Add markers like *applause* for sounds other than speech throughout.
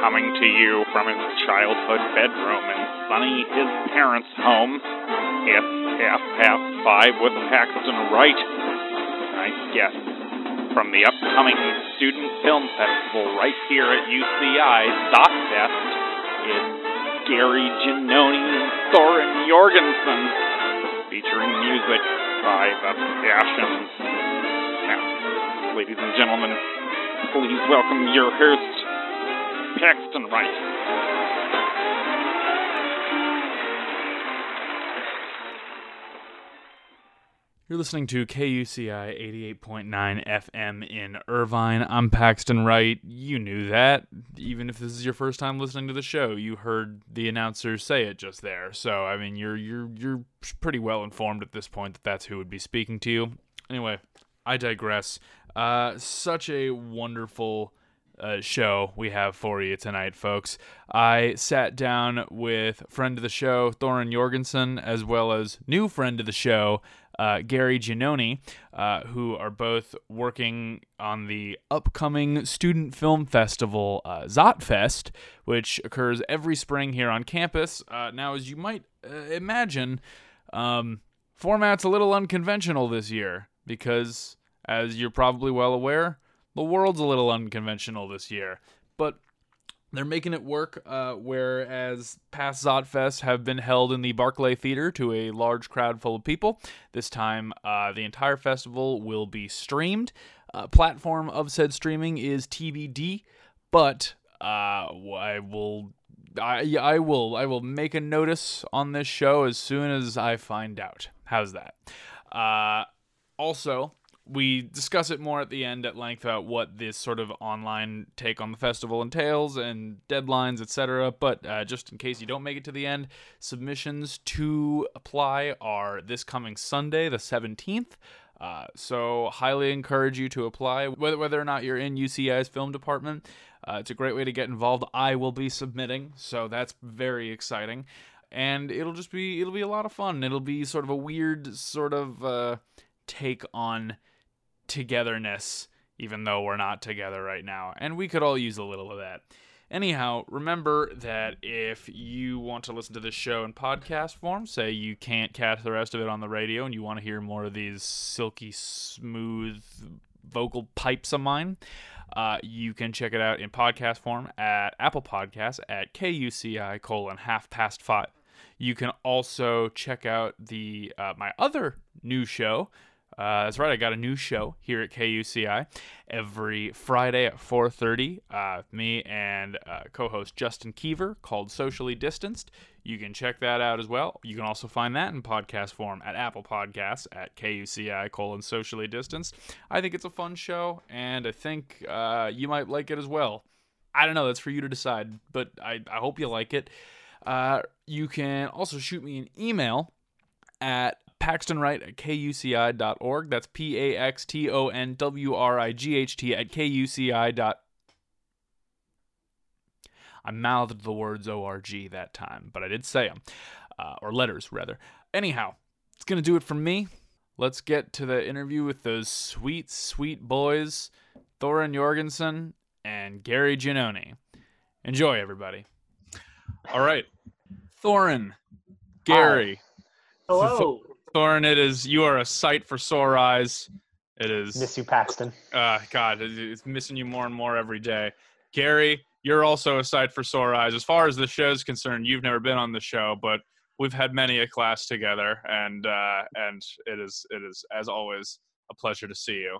coming to you from his childhood bedroom in sunny his parents' home. It's half past five with Paxton Wright. Nice guest from the upcoming Student Film Festival right here at UCI, Zotfest. It's Gary Giannone and Thorin Jorgensen, featuring music by The Passions. Now, ladies and gentlemen, please welcome your host, Paxton Wright. You're listening to KUCI 88.9 FM in Irvine. I'm Paxton Wright. You knew that. Even if this is your first time listening to the show, you heard the announcer say it just there. So, I mean, you're you're you're pretty well informed at this point that that's who would be speaking to you. Anyway, I digress. Uh, such a wonderful uh, show we have for you tonight, folks. I sat down with friend of the show, Thorin Jorgensen, as well as new friend of the show, uh, Gary Giannone, uh, who are both working on the upcoming Student Film Festival, uh, Zotfest, which occurs every spring here on campus. Uh, now, as you might uh, imagine, um, format's a little unconventional this year because, as you're probably well aware, the world's a little unconventional this year. But they're making it work, uh, whereas past Zotfests have been held in the Barclay Theater to a large crowd full of people. This time, uh, the entire festival will be streamed. Uh, platform of said streaming is TBD, but uh, I will. I, I will I will make a notice on this show as soon as I find out. How's that? Uh, also, we discuss it more at the end at length about what this sort of online take on the festival entails and deadlines, etc. But uh, just in case you don't make it to the end, submissions to apply are this coming Sunday, the 17th. Uh, so, highly encourage you to apply, whether, whether or not you're in UCI's film department. Uh, it's a great way to get involved. I will be submitting, so that's very exciting. And it'll just be it'll be a lot of fun. It'll be sort of a weird sort of uh, take on togetherness, even though we're not together right now. And we could all use a little of that. Anyhow, remember that if you want to listen to this show in podcast form, say you can't catch the rest of it on the radio and you want to hear more of these silky, smooth vocal pipes of mine, uh, you can check it out in podcast form at Apple Podcasts at KUCI colon half past five. You can also check out the uh, my other new show, uh, that's right. I got a new show here at KUCI every Friday at 4:30. Uh, me and uh, co-host Justin Kiever called Socially Distanced. You can check that out as well. You can also find that in podcast form at Apple Podcasts at KUCI colon Socially Distanced. I think it's a fun show, and I think uh, you might like it as well. I don't know. That's for you to decide, but I, I hope you like it. Uh, you can also shoot me an email at paxtonwright at kuci.org. That's P A X T O N W R I G H T at kuci. dot. I mouthed the words ORG that time, but I did say them, uh, or letters rather. Anyhow, it's going to do it for me. Let's get to the interview with those sweet, sweet boys, Thorin Jorgensen and Gary Giannone. Enjoy, everybody. All right. Thorin, Gary. Hello. Thorin, it is you are a sight for sore eyes. It is Miss you, Paxton. uh God, it's missing you more and more every day. Gary, you're also a sight for sore eyes. As far as the show's concerned, you've never been on the show, but we've had many a class together, and uh, and it is it is as always a pleasure to see you.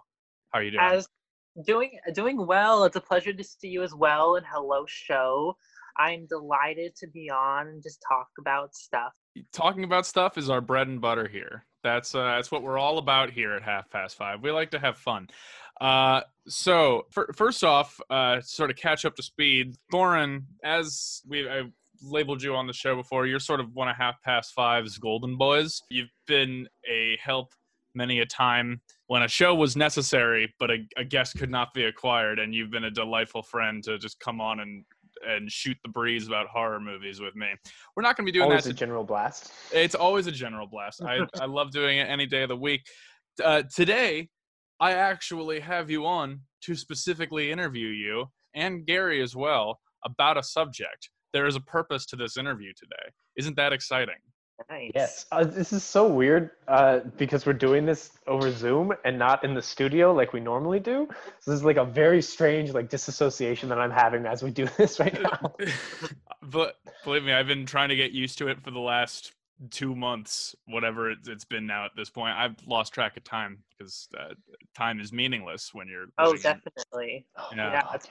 How are you doing? As doing doing well. It's a pleasure to see you as well. And hello, show. I'm delighted to be on and just talk about stuff. Talking about stuff is our bread and butter here. That's uh, that's what we're all about here at Half Past Five. We like to have fun. Uh, so fir- first off, uh, sort of catch up to speed. Thorin, as we I labeled you on the show before, you're sort of one of Half Past Five's golden boys. You've been a help many a time when a show was necessary, but a, a guest could not be acquired, and you've been a delightful friend to just come on and and shoot the breeze about horror movies with me. We're not going to be doing Always that. It's a general blast. it's always a general blast. I, *laughs* I love doing it any day of the week. Uh, today, I actually have you on to specifically interview you and Gary as well about a subject. There is a purpose to this interview today. Isn't that exciting? Nice. Yes, uh, this is so weird uh, because we're doing this over Zoom and not in the studio like we normally do. So this is like a very strange like disassociation that I'm having as we do *laughs* this right now. *laughs* but believe me, I've been trying to get used to it for the last two months, whatever it's, it's been now at this point. I've lost track of time because uh, time is meaningless when you're. Oh, listening. definitely. Yeah. Yeah, it's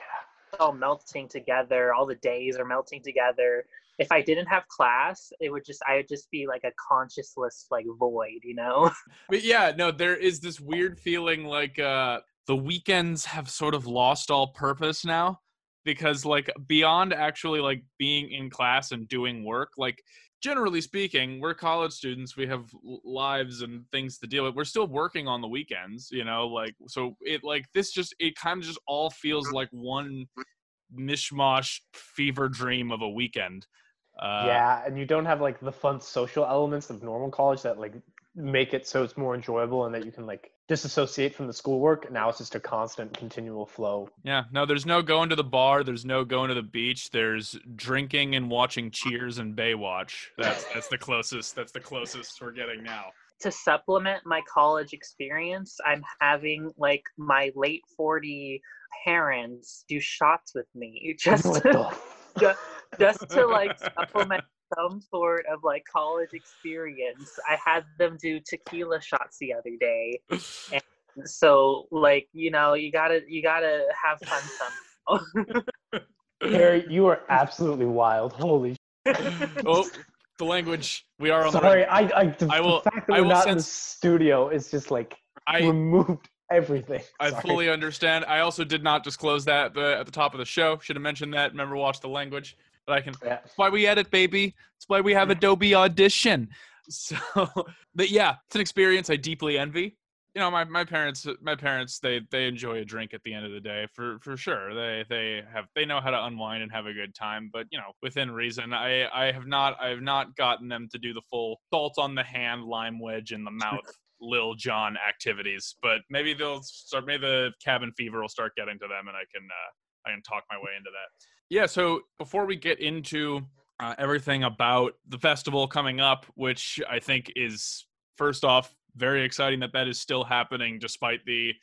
all melting together. All the days are melting together. If I didn't have class, it would just I would just be like a consciousless like void, you know. *laughs* But yeah, no, there is this weird feeling like uh, the weekends have sort of lost all purpose now because like beyond actually like being in class and doing work, like generally speaking, we're college students. We have lives and things to deal with. We're still working on the weekends, you know, like so it like this just it kind of just all feels like one mishmash fever dream of a weekend. Uh, yeah, and you don't have like the fun social elements of normal college that like make it so it's more enjoyable and that you can like disassociate from the schoolwork. Now it's just a constant, continual flow. Yeah, no, there's no going to the bar. There's no going to the beach. There's drinking and watching Cheers and Baywatch. That's that's the closest. That's the closest we're getting now. to supplement my college experience, I'm having like my late 40 parents do shots with me *laughs* just What to, the? *laughs* ju- just to like supplement some sort of like college experience. I had them do tequila shots the other day. So like, you know, you gotta you gotta have fun somehow. Harry, you are absolutely wild. Holy. *laughs* oh, the language. We are on Sorry, the. I, I, the, I will- the fact that I we're will not in the studio is just like I removed everything. I Sorry. fully understand. I also did not disclose that uh, at the top of the show. Should have mentioned that. Remember, watch the language. I can. Yeah. That's why we edit, baby. That's why we have Adobe Audition. *laughs* So, but yeah, it's an experience I deeply envy. You know, my, my parents, my parents, they they enjoy a drink at the end of the day for for sure. They they have they know how to unwind and have a good time, but you know, within reason. I I have not I have not gotten them to do the full salt on the hand, lime wedge in the mouth. *laughs* Lil Jon activities, but maybe they'll start. Maybe the cabin fever will start getting to them, and I can uh, I can talk my way into that. Yeah. So before we get into uh, everything about the festival coming up, which I think is first off very exciting that that is still happening despite the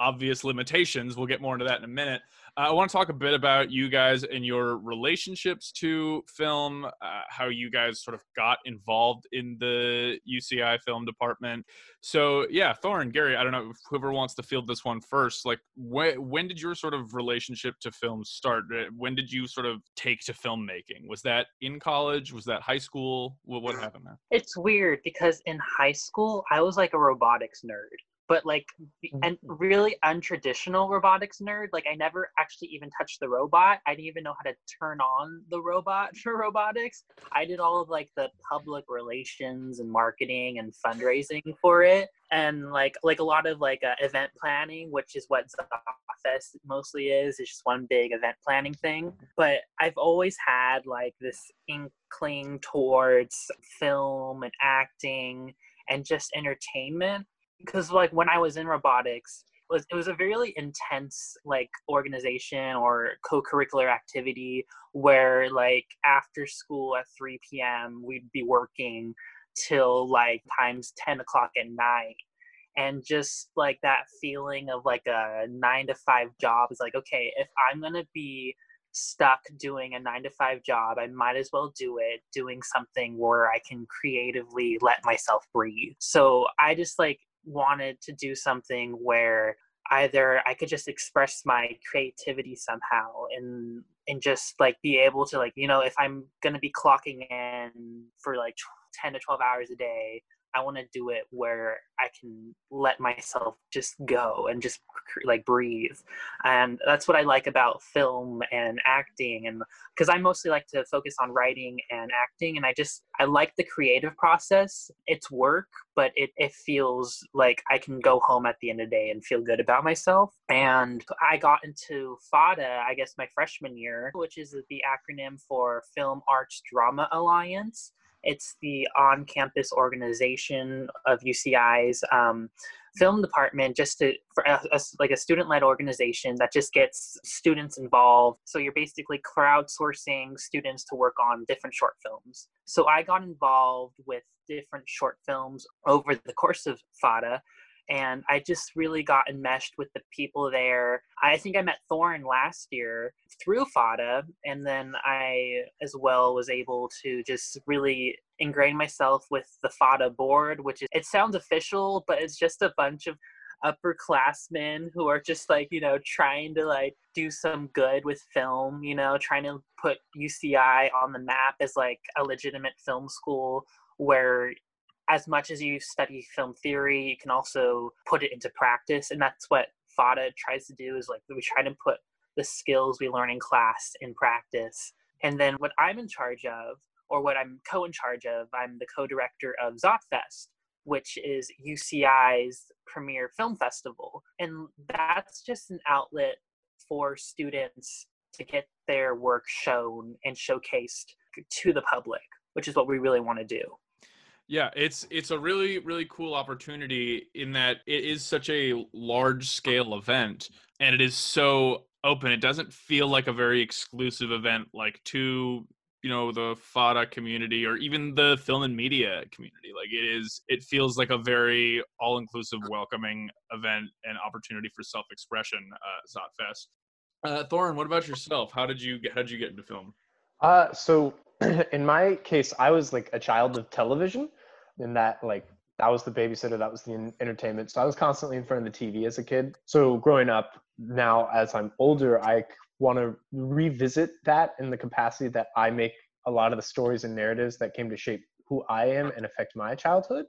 obvious limitations. We'll get more into that in a minute. Uh, I want to talk a bit about you guys and your relationships to film, uh, how you guys sort of got involved in the UCI film department. So, yeah, Thorin, Gary, I don't know whoever wants to field this one first. Like, when when did your sort of relationship to film start? Uh, When did you sort of take to filmmaking? Was that in college? Was that high school? What, what happened there? It's weird because in high school I was like a robotics nerd, but like and really untraditional robotics nerd. Like I never actually even touched the robot. I didn't even know how to turn on the robot *laughs* for robotics. I did all of like the public relations and marketing and fundraising for it, and like like a lot of like uh, event planning, which is what Fest mostly is. It's just one big event planning thing. But I've always had like this inkling towards film and acting and just entertainment because like when I was in robotics it was it was a really intense like organization or co-curricular activity where like after school at 3 p.m. we'd be working till like times 10 o'clock at night and just like that feeling of like a nine to five job is like okay if i'm gonna be stuck doing a nine to five job i might as well do it doing something where i can creatively let myself breathe so i just like wanted to do something where either i could just express my creativity somehow and and just like be able to like you know if i'm gonna be clocking in for like 10 to 12 hours a day I want to do it where I can let myself just go and just like breathe. And that's what I like about film and acting and because I mostly like to focus on writing and acting and I just I like the creative process. It's work, but it it feels like I can go home at the end of the day and feel good about myself. And I got into FADA, I guess my freshman year, which is the acronym for Film Arts Drama Alliance it's the on-campus organization of UCI's um, film department just to for like a student-led organization that just gets students involved. So you're basically crowdsourcing students to work on different short films. So i got involved with different short films over the course of fada and I just really got enmeshed with the people there. I think I met Thorin last year through FADA, and then I as well was able to just really ingrain myself with the FADA board, which is it sounds official, but it's just a bunch of upperclassmen who are just like you know trying to like do some good with film you know trying to put uci on the map as like a legitimate film school where as much as you study film theory, you can also put it into practice. And that's what FADA tries to do is like we try to put the skills we learn in class in practice. And then what I'm in charge of, or what I'm co in charge of, I'm the co director of Zotfest, which is UCI's premier film festival. And that's just an outlet for students to get their work shown and showcased to the public, which is what we really want to do. Yeah, it's it's a really really cool opportunity in that it is such a large scale event and it is so open. It doesn't feel like a very exclusive event like to you know the fada community or even the film and media community. Like it is it feels like a very all-inclusive welcoming event and opportunity for self-expression uh zotfest. Uh thorin what about yourself? How did you get how did you get into film? Uh so *clears throat* in my case i was like a child of television in that like that was the babysitter that was the entertainment so i was constantly in front of the tv as a kid. So growing up now as i'm older i want to revisit that in the capacity that i make a lot of the stories and narratives that came to shape who i am and affect my childhood.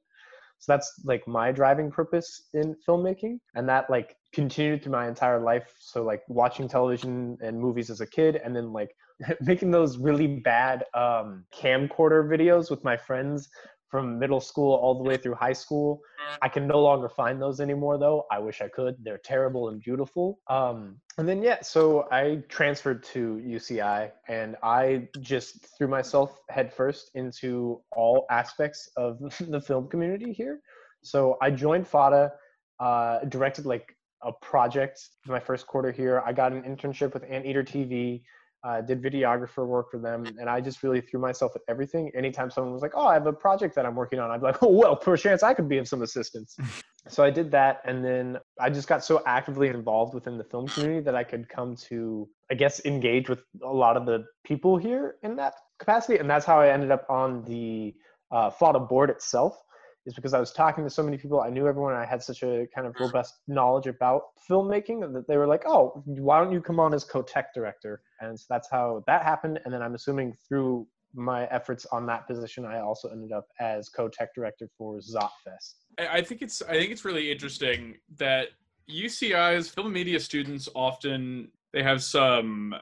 So that's like my driving purpose in filmmaking and that like continued through my entire life. So like watching television and movies as a kid and then like *laughs* making those really bad um, camcorder videos with my friends from middle school all the way through high school. I can no longer find those anymore, though. I wish I could. They're terrible and beautiful. Um, and then, yeah, so I transferred to UCI and I just threw myself headfirst into all aspects of *laughs* the film community here. So I joined FADA, uh, directed like a project my first quarter here. I got an internship with Anteater TV uh, did videographer work for them, and I just really threw myself at everything. Anytime someone was like, "Oh, I have a project that I'm working on," I'd be like, "Oh, well, perchance I could be of some assistance." *laughs* so I did that, and then I just got so actively involved within the film community that I could come to, I guess, engage with a lot of the people here in that capacity, and that's how I ended up on the uh, FADA board itself is because I was talking to so many people. I knew everyone. I had such a kind of robust knowledge about filmmaking that they were like, "Oh, why don't you come on as co-tech director?" And so that's how that happened. And then I'm assuming through my efforts on that position, I also ended up as co-tech director for Zotfest. I think it's I think it's really interesting that UCI's film media students often they have some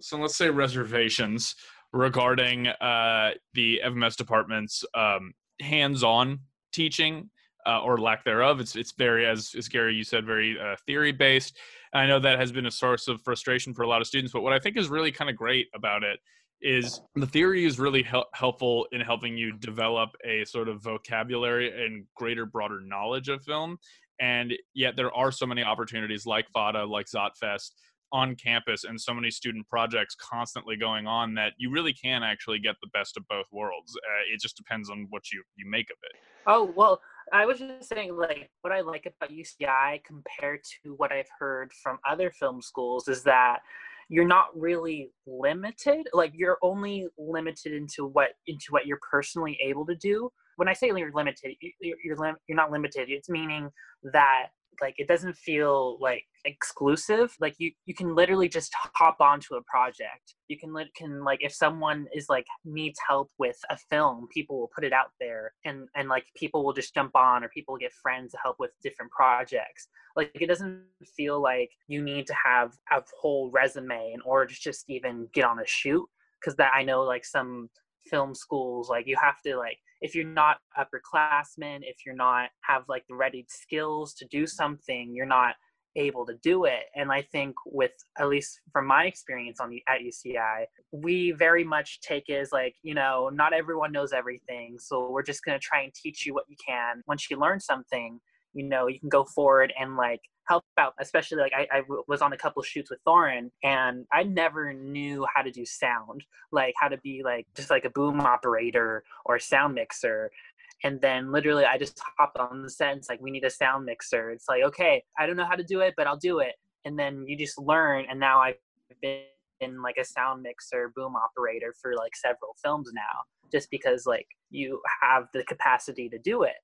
some let's say reservations regarding uh, the FMS department's um, hands-on teaching uh, or lack thereof. It's it's very as as Gary you said very uh, theory based. I know that has been a source of frustration for a lot of students. But what I think is really kind of great about it is the theory is really hel- helpful in helping you develop a sort of vocabulary and greater broader knowledge of film and yet there are so many opportunities like fada like zotfest on campus and so many student projects constantly going on that you really can actually get the best of both worlds. Uh, it just depends on what you you make of it. Oh well, I was just saying like what I like about UCI compared to what I've heard from other film schools is that you're not really limited like you're only limited into what into what you're personally able to do when i say you're limited you're, you're, you're not limited it's meaning that like it doesn't feel like exclusive. Like you you can literally just hop onto a project. You can can like if someone is like needs help with a film people will put it out there. And and like people will just jump on or people get friends to help with different projects. Like it doesn't feel like you need to have a whole resume in order to just even get on a shoot. Because that i know like some film schools like you have to like if you're not upperclassmen if you're not have like the ready skills to do something you're not able to do it. And i think with at least from my experience on the at uci we very much take it as like you know not everyone knows everything so we're just to try and teach you what you can. Once you learn something you know you can go forward and like help out especially like I, was on a couple shoots with thorin and i never knew how to do sound like how to be like just like a boom operator or sound mixer. And then literally i just hopped on the set and it's like we need a sound mixer. It's like okay i don't know how to do it but i'll do it. And then you just learn and now i've been in like a sound mixer boom operator for like several films now just because like you have the capacity to do it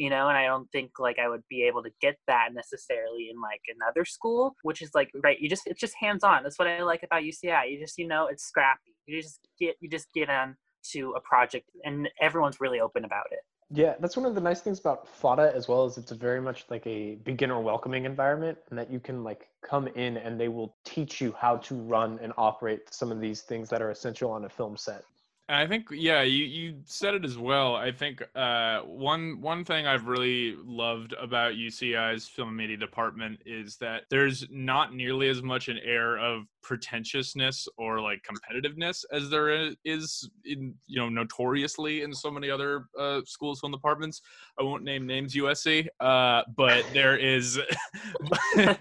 you know and i don't think like i would be able to get that necessarily in like another school which is like right you just it's just hands on that's what i like about uci you just you know it's scrappy you just get you just get on to a project and everyone's really open about it yeah, that's one of the nice things about FADA as well as it's a very much like a beginner welcoming environment and that you can like come in and they will teach you how to run and operate some of these things that are essential on a film set. I think yeah, you you said it as well. I think uh, one one thing I've really loved about UCI's film and media department is that there's not nearly as much an air of pretentiousness or like competitiveness as there is in you know notoriously in so many other uh, schools film departments. I won't name names USC, uh, but there is, *laughs* but,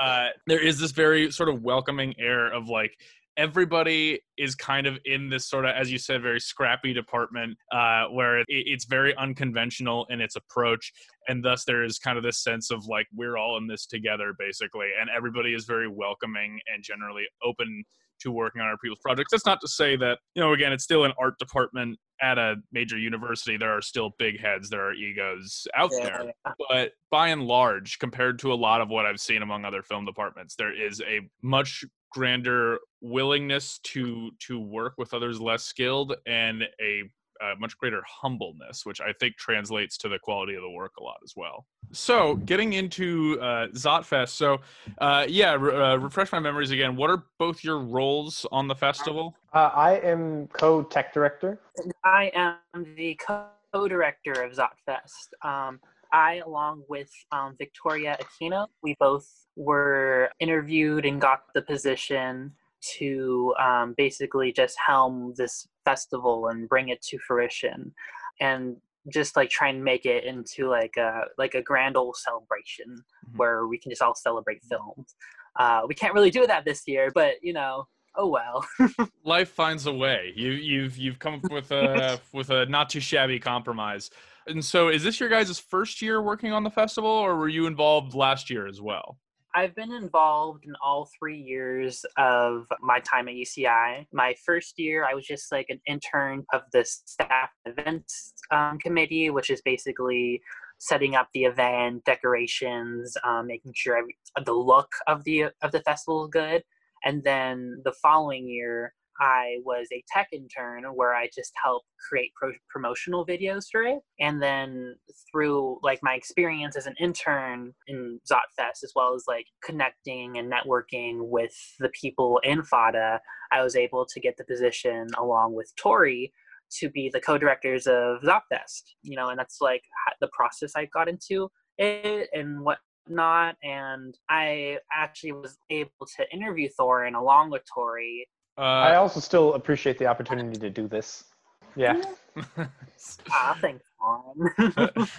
uh, there is this very sort of welcoming air of like everybody is kind of in this sort of as you said very scrappy department uh, where it, it's very unconventional in its approach and thus there is kind of this sense of like we're all in this together basically and everybody is very welcoming and generally open to working on our people's projects. That's not to say that you know again it's still an art department at a major university. There are still big heads there are egos out yeah, there but by and large compared to a lot of what i've seen among other film departments there is a much grander willingness to to work with others less skilled and a, a, much greater humbleness, which I think translates to the quality of the work a lot as well. So, getting into uh, Zotfest, so uh, yeah, re- uh, refresh my memories again. What are both your roles on the festival? Uh, I am co-tech director. I am the co-director of Zotfest. Um, I, along with um, Victoria Aquino, we both were interviewed and got the position to um, basically just helm this festival and bring it to fruition and just like try and make it into like a like a grand old celebration mm-hmm. where we can just all celebrate films. Uh, we can't really do that this year but you know oh well. *laughs* Life finds a way. You you've you've come up with a *laughs* with a not too shabby compromise and so, is this your guys' first year working on the festival, or were you involved last year as well? I've been involved in all three years of my time at UCI. My first year, I was just like an intern of the staff events um, committee, which is basically setting up the event, decorations, um, making sure the look of the of the festival is good. And then the following year, I was a tech intern where I just helped create pro- promotional videos for it. And then through like my experience as an intern in Zotfest, as well as like connecting and networking with the people in FADA, I was able to get the position along with Tori to be the co-directors of Zotfest. You know, and that's like the process I got into it and what not and i actually was able to interview thorin along with tori uh, I also still appreciate the opportunity to do this. Yeah. *laughs* ah, thanks, *laughs*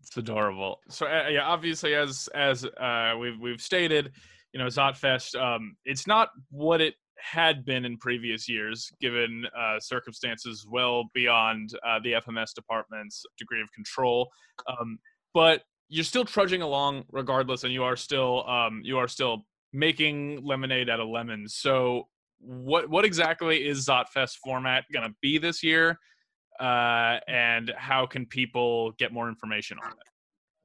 it's adorable. So uh, yeah, obviously, as as uh, we've we've stated, you know, Zotfest, um, it's not what it had been in previous years, given uh, circumstances well beyond uh, the FMS department's degree of control. Um, but you're still trudging along regardless, and you are still um, you are still making lemonade out of lemons. So what what exactly is Zotfest format going to be this year, uh, and how can people get more information on it?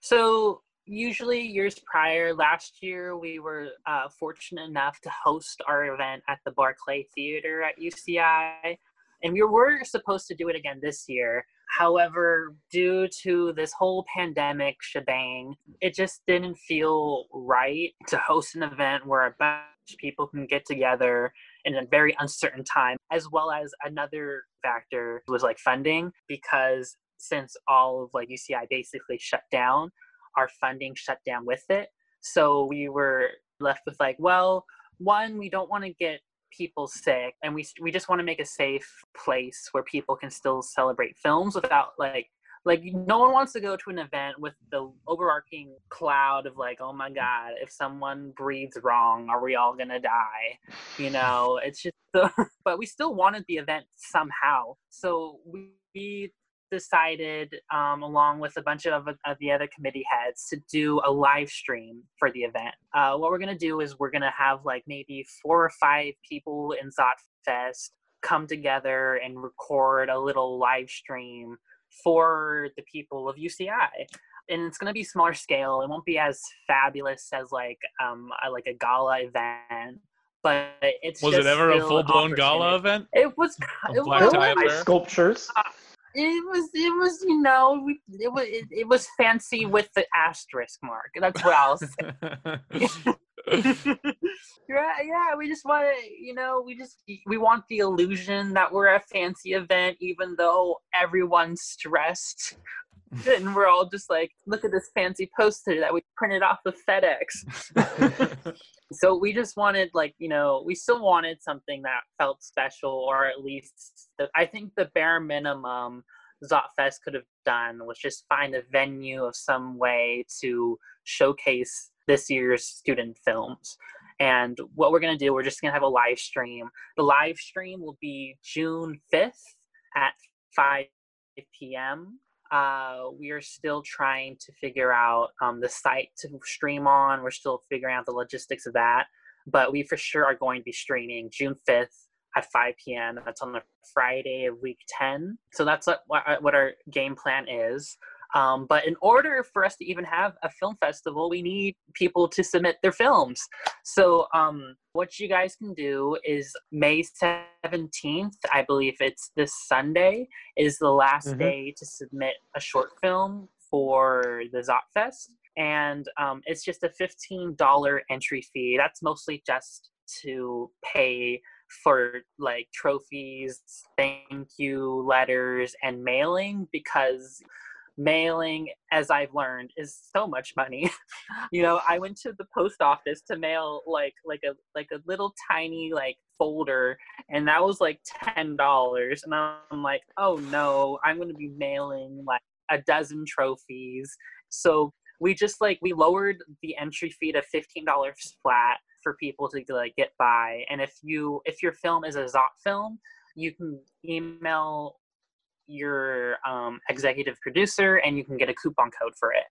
So usually years prior, last year we were uh, fortunate enough to host our event at the Barclay Theater at UCI, and we were supposed to do it again this year. However, due to this whole pandemic shebang, it just didn't feel right to host an event where a bunch of people can get together in a very uncertain time, as well as another factor was like funding, because since all of like UCI basically shut down, our funding shut down with it. So we were left with like, well, one, we don't want to get people sick and we we just want to make a safe place where people can still celebrate films without like like no one wants to go to an event with the overarching cloud of like oh my god if someone breathes wrong are we all gonna die? You know it's just so, *laughs* but we still wanted the event somehow. So we decided um, along with a bunch of, of the other committee heads to do a live stream for the event. Uh, what we're gonna do is we're gonna have like maybe four or five people in zotfest come together and record a little live stream for the people of UCI. And it's going to be smaller scale. It won't be as fabulous as like um a, like a gala event, but it's was it ever a full blown gala event? It was. A It black was, tie Nice affair? It was. It was. You know, we, it was. It, it was fancy with the asterisk mark. That's what I'll say. *laughs* *laughs* yeah, yeah. We just want to, you know, we just we want the illusion that we're a fancy event, even though everyone's stressed, and we're all just like, look at this fancy poster that we printed off of FedEx. *laughs* so we just wanted, like, you know, we still wanted something that felt special, or at least the, I think the bare minimum Zotfest could have done was just find a venue of some way to showcase this year's student films. And what we're going to do, we're just going to have a live stream. The live stream will be June 5th at 5 p.m. Uh, we are still trying to figure out um, the site to stream on. We're still figuring out the logistics of that. But we for sure are going to be streaming June 5th at 5 p.m. That's on the Friday of week 10. So that's what, what our game plan is. Um, but in order for us to even have a film festival, we need people to submit their films. So um, what you guys can do is May 17th, I believe it's this Sunday, is the last Mhm. day to submit a short film for the Zotfest. And um, it's just a $15 entry fee. That's mostly just to pay for like trophies, thank you letters, and mailing because mailing as i've learned is so much money. *laughs* You know i went to the post office to mail like like a like a little tiny like folder and that was like ten dollars and i'm like oh no i'm going to be mailing like a dozen trophies. So we just like we lowered the entry fee to $15 flat for people to like get by and if you if your film is a zot film you can email your um, executive producer and you can get a coupon code for it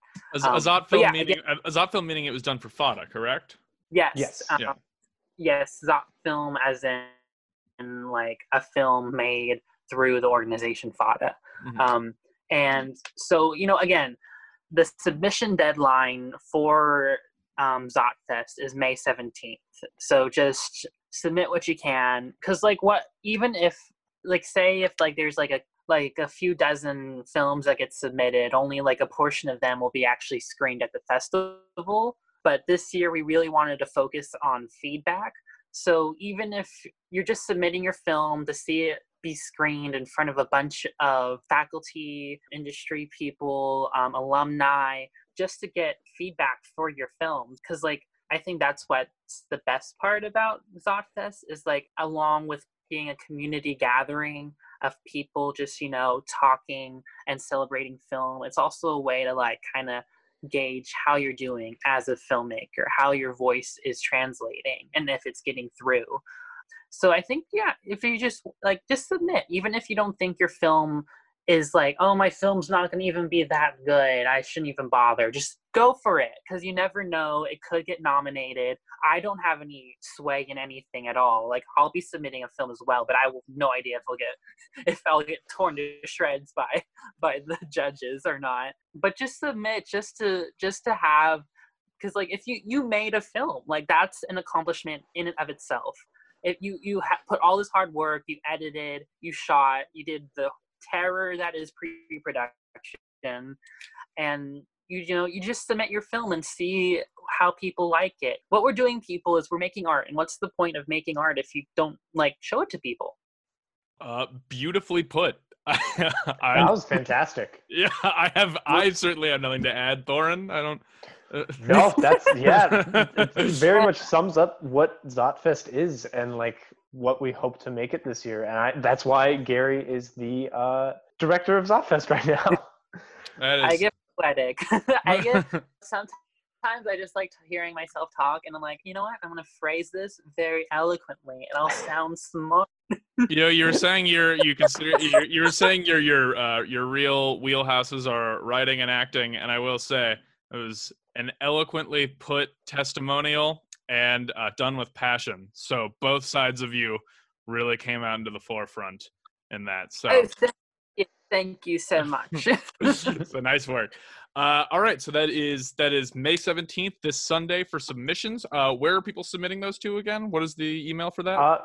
A, Um, a Zot film yeah, meaning a Zot film meaning it was done for FADA, correct? yes Yes, um, yeah. yes zot film as in, in like a film made through the organization fada Mhm. um, and so you know again the submission deadline for um, Zotfest is May 17th. So just submit what you can. Cause like what, even if like say if like there's like a, like a few dozen films that get submitted, only like a portion of them will be actually screened at the festival. But this year we really wanted to focus on feedback. So even if you're just submitting your film to see it be screened in front of a bunch of faculty, industry people, um, alumni, just to get feedback for your film. Because, like, I think that's what's the best part about Zotfest is like, along with being a community gathering of people just, you know, talking and celebrating film, it's also a way to, like, kind of gauge how you're doing as a filmmaker, how your voice is translating, and if it's getting through. So I think, yeah, if you just like just submit, even if you don't think your film is like, oh, my film's not going to even be that good, I shouldn't even bother. Just go for it because you never know. It could get nominated. I don't have any sway in anything at all. Like I'll be submitting a film as well, but I have no idea if I'll get *laughs* if I'll get torn to shreds by *laughs* by the judges or not. But just submit, just to just to have because like if you you made a film like that's an accomplishment in and of itself if you you ha- put all this hard work you edited you shot you did the terror that is pre-production and you you know you just submit your film and see how people like it what we're doing people is we're making art and what's the point of making art if you don't like show it to people Uh, beautifully put. *laughs* I, That was fantastic. *laughs* yeah, I have. I certainly have nothing to add, Thorin. I don't. Uh, No, that's *laughs* yeah. It it very much sums up what Zotfest is and like what we hope to make it this year. And I, that's why Gary is the uh, director of Zotfest *laughs* right now. That I get poetic. *laughs* I get *laughs* sometimes I just like hearing myself talk, and I'm like, you know what? I'm gonna phrase this very eloquently, and I'll sound smart. you know, you were saying you're you consider you're, you were saying your your uh, your real wheelhouses are writing and acting, and I will say it was an eloquently put testimonial and uh, done with passion. So both sides of you really came out into the forefront in that. So Oh, thank you, thank you so much. *laughs* *laughs* so nice work. Uh, all right, so that is that is May seventeenth, this Sunday for submissions. Uh, where are people submitting those to again? What is the email for that? Uh,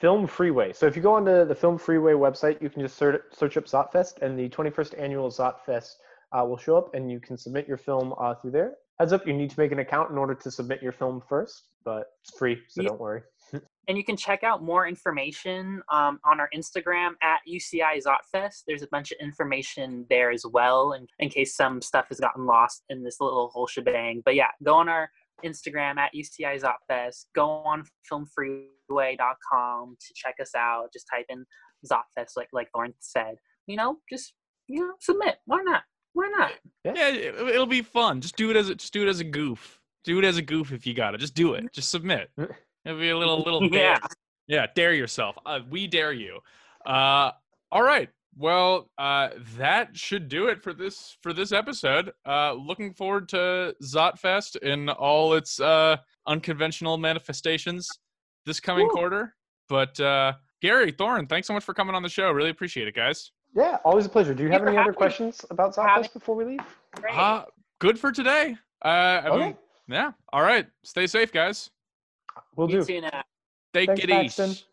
Film Freeway. So if you go onto the Film Freeway website, you can just search, search up Zotfest, and the 21st annual Zotfest uh, will show up, and you can submit your film uh, through there. Heads up, you need to make an account in order to submit your film first, but it's free, so Yeah. don't worry. *laughs* and you can check out more information um, on our Instagram at UCI Zotfest. There's a bunch of information there as well, in, in case some stuff has gotten lost in this little whole shebang. But yeah, go on our Instagram at UCI Zotfest. Go on filmfreeway.com to check us out. Just type in Zotfest, like like Lauren said. You know, just you know, submit. Why not? Why not? Yeah, it, it'll be fun. Just do it as a, just do it as a goof. Do it as a goof if you got it. Just do it. Just submit. *laughs* It'll be a little little dare. *laughs* Yeah. Yeah, dare yourself. Uh, we dare you. Uh, all right. Well, uh, that should do it for this for this episode. Uh, looking forward to Zotfest in all its uh, unconventional manifestations this coming Woo. quarter. But uh, Gary Thorin, thanks so much for coming on the show. Really appreciate it, guys. Yeah, always a pleasure. Do you have any other questions about Zotfest before we leave? Great. Uh, good for today. Uh, I Okay, mean, yeah. All right. Stay safe, guys. we'll you do. too now. Take Thanks, it easy. Paxton.